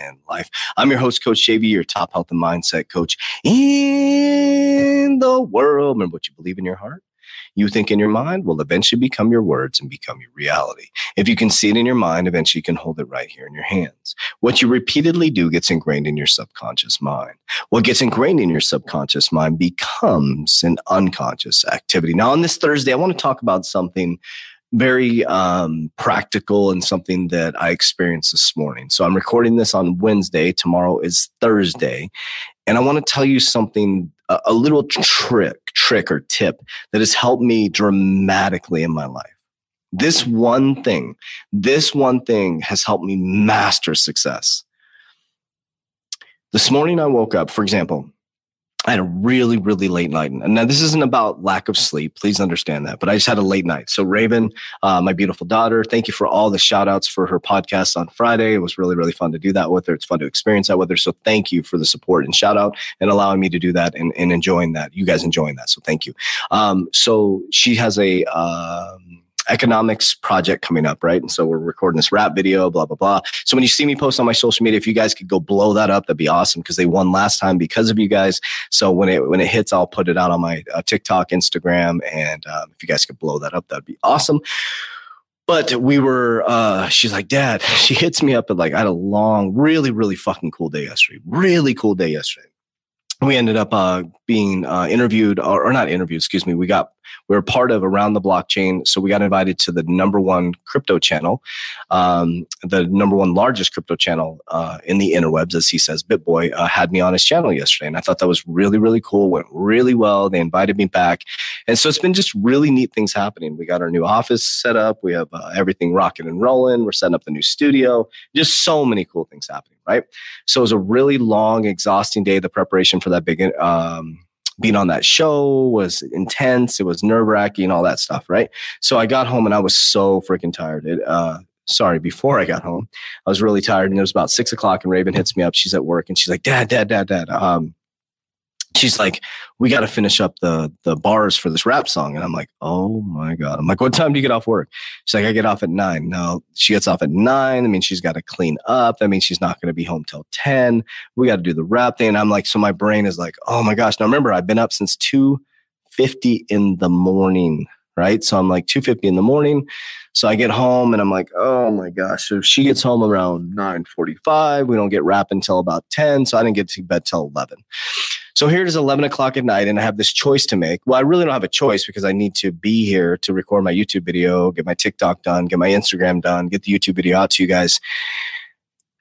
and life. I'm your host, Coach JV, your top health and mindset coach in the world. Remember what you believe in your heart, you think in your mind will eventually become your words and become your reality. If you can see it in your mind, eventually you can hold it right here in your hands. What you repeatedly do gets ingrained in your subconscious mind. What gets ingrained in your subconscious mind becomes an unconscious activity. Now, on this Thursday, I want to talk about something very um, practical and something that I experienced this morning. So I'm recording this on Wednesday. Tomorrow is Thursday. And I want to tell you something, a, a little trick, trick or tip that has helped me dramatically in my life. This one thing, this one thing has helped me master success. This morning I woke up, for example, I had a really, really late night. And now this isn't about lack of sleep. Please understand that. But I just had a late night. So Raven, uh, my beautiful daughter, thank you for all the shout outs for her podcast on Friday. It was really, really fun to do that with her. It's fun to experience that with her. So thank you for the support and shout out and allowing me to do that and, and enjoying that. You guys enjoying that. So thank you. Um, so she has a, um, economics project coming up, right? And so we're recording this rap video, blah, blah, blah. So when you see me post on my social media, if you guys could go blow that up, that'd be awesome because they won last time because of you guys. So when it when it hits, I'll put it out on my uh, TikTok, Instagram, and um, if you guys could blow that up, that'd be awesome. But we were, uh, she's like, Dad, she hits me up at like, I had a long, really, really fucking cool day yesterday. Really cool day yesterday we ended up uh, being uh, interviewed or, or, not interviewed excuse me we got we were part of around the blockchain so we got invited to the number one crypto channel um, the number one largest crypto channel uh, in the interwebs as he says bitboy uh, had me on his channel yesterday and i thought that was really really cool went really well they invited me back and so it's been just really neat things happening. We got our new office set up we have uh, everything rocking and rolling we're setting up the new studio just so many cool things happening right? So it was a really long exhausting day the preparation for that big um, being on that show was intense. It was nerve wracking, all that stuff, right? So I got home and I was so freaking tired. It, uh, sorry, before I got home, I was really tired and it was about six o'clock and Raven hits me up. She's at work and she's like, Dad, Dad, Dad, Dad. Um, she's like, we got to finish up the the bars for this rap song. And I'm like, oh my God. I'm like, what time do you get off work? She's like, I get off at nine. No, she gets off at nine. I mean, she's got to clean up. That means she's not going to be home till 10. We got to do the rap thing. And I'm like, so my brain is like, oh my gosh. Now remember, I've been up since 2.50 in the morning, right? So I'm like 2.50 in the morning. So I get home and I'm like, oh my gosh. So she gets home around 9.45. We don't get rap until about 10. So I didn't get to bed till 11. So here it is 11 o'clock at night and I have this choice to make. Well, I really don't have a choice because I need to be here to record my YouTube video, get my TikTok done, get my Instagram done, get the YouTube video out to you guys.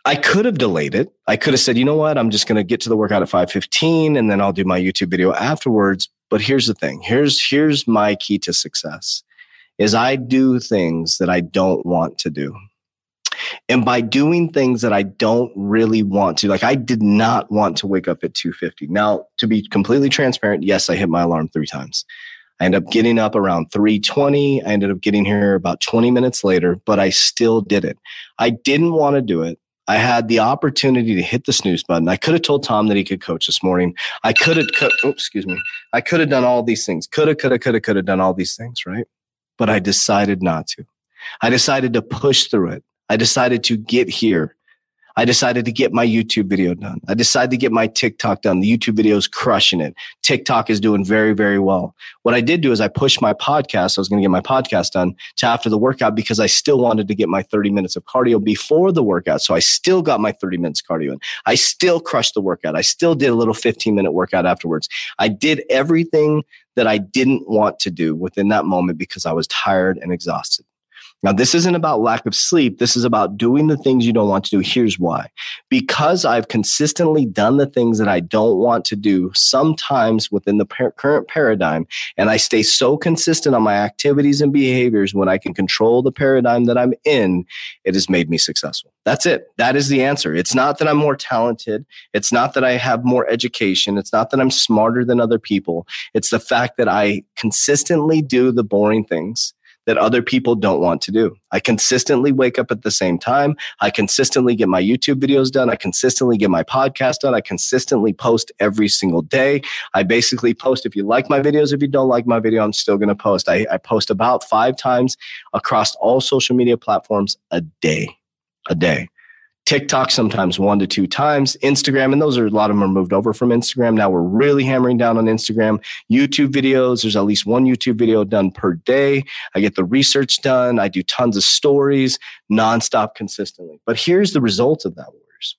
I could have delayed it. I could have said, you know what? I'm just going to get to the workout at 515 and then I'll do my YouTube video afterwards. But here's the thing. Here's, here's my key to success is I do things that I don't want to do. And by doing things that I don't really want to, like I did not want to wake up at 250. Now, to be completely transparent, yes, I hit my alarm three times. I ended up getting up around 320. I ended up getting here about 20 minutes later, but I still did it. I didn't want to do it. I had the opportunity to hit the snooze button. I could have told Tom that he could coach this morning. I could have, oh, excuse me. I could have done all these things. Could have, could have, could have, could have done all these things, right? But I decided not to. I decided to push through it. I decided to get here. I decided to get my YouTube video done. I decided to get my TikTok done. The YouTube video is crushing it. TikTok is doing very, very well. What I did do is I pushed my podcast. I was going to get my podcast done to after the workout because I still wanted to get my 30 minutes of cardio before the workout. So I still got my 30 minutes cardio in. I still crushed the workout. I still did a little 15 minute workout afterwards. I did everything that I didn't want to do within that moment because I was tired and exhausted. Now, this isn't about lack of sleep. This is about doing the things you don't want to do. Here's why. Because I've consistently done the things that I don't want to do, sometimes within the par- current paradigm, and I stay so consistent on my activities and behaviors when I can control the paradigm that I'm in, it has made me successful. That's it. That is the answer. It's not that I'm more talented. It's not that I have more education. It's not that I'm smarter than other people. It's the fact that I consistently do the boring things that other people don't want to do. I consistently wake up at the same time. I consistently get my YouTube videos done. I consistently get my podcast done. I consistently post every single day. I basically post if you like my videos, if you don't like my video, I'm still going to post. I, I post about five times across all social media platforms a day, a day. TikTok sometimes one to two times, Instagram, and those are a lot of them are moved over from Instagram. Now we're really hammering down on Instagram. YouTube videos, there's at least one YouTube video done per day. I get the research done. I do tons of stories nonstop consistently. But here's the result of that, Warriors.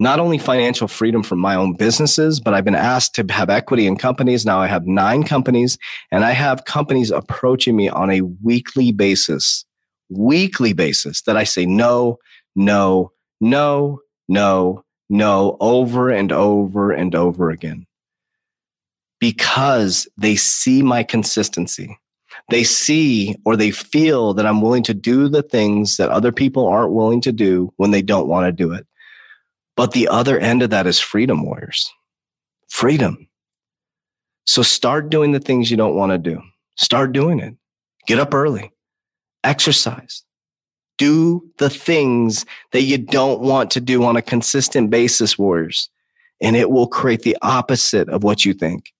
Not only financial freedom from my own businesses, but I've been asked to have equity in companies. Now I have nine companies and I have companies approaching me on a weekly basis, weekly basis that I say, no, no, no, no, no, over and over and over again. Because they see my consistency. They see or they feel that I'm willing to do the things that other people aren't willing to do when they don't want to do it. But the other end of that is freedom, warriors. Freedom. So start doing the things you don't want to do. Start doing it. Get up early. Exercise do the things that you don't want to do on a consistent basis, warriors. And it will create the opposite of what you think.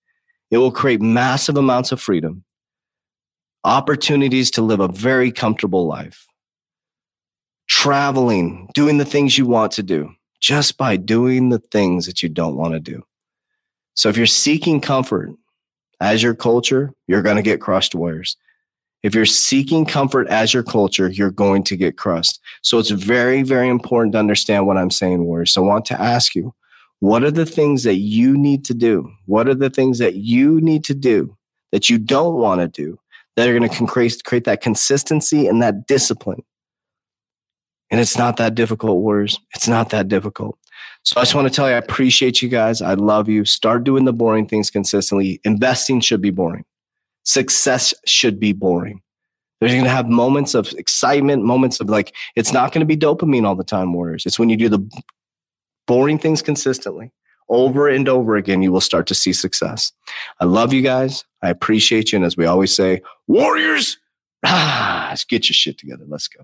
It will create massive amounts of freedom, opportunities to live a very comfortable life, traveling, doing the things you want to do just by doing the things that you don't want to do. So if you're seeking comfort as your culture, you're going to get crushed warriors. If you're seeking comfort as your culture, you're going to get crushed. So it's very, very important to understand what I'm saying, Warriors. So I want to ask you, what are the things that you need to do? What are the things that you need to do that you don't want to do that are going to create, create that consistency and that discipline? And it's not that difficult, Warriors. It's not that difficult. So I just want to tell you, I appreciate you guys. I love you. Start doing the boring things consistently. Investing should be boring success should be boring. There's going to have moments of excitement, moments of like, it's not going to be dopamine all the time, Warriors. It's when you do the boring things consistently over and over again, you will start to see success. I love you guys. I appreciate you. And as we always say, Warriors, ah, let's get your shit together. Let's go.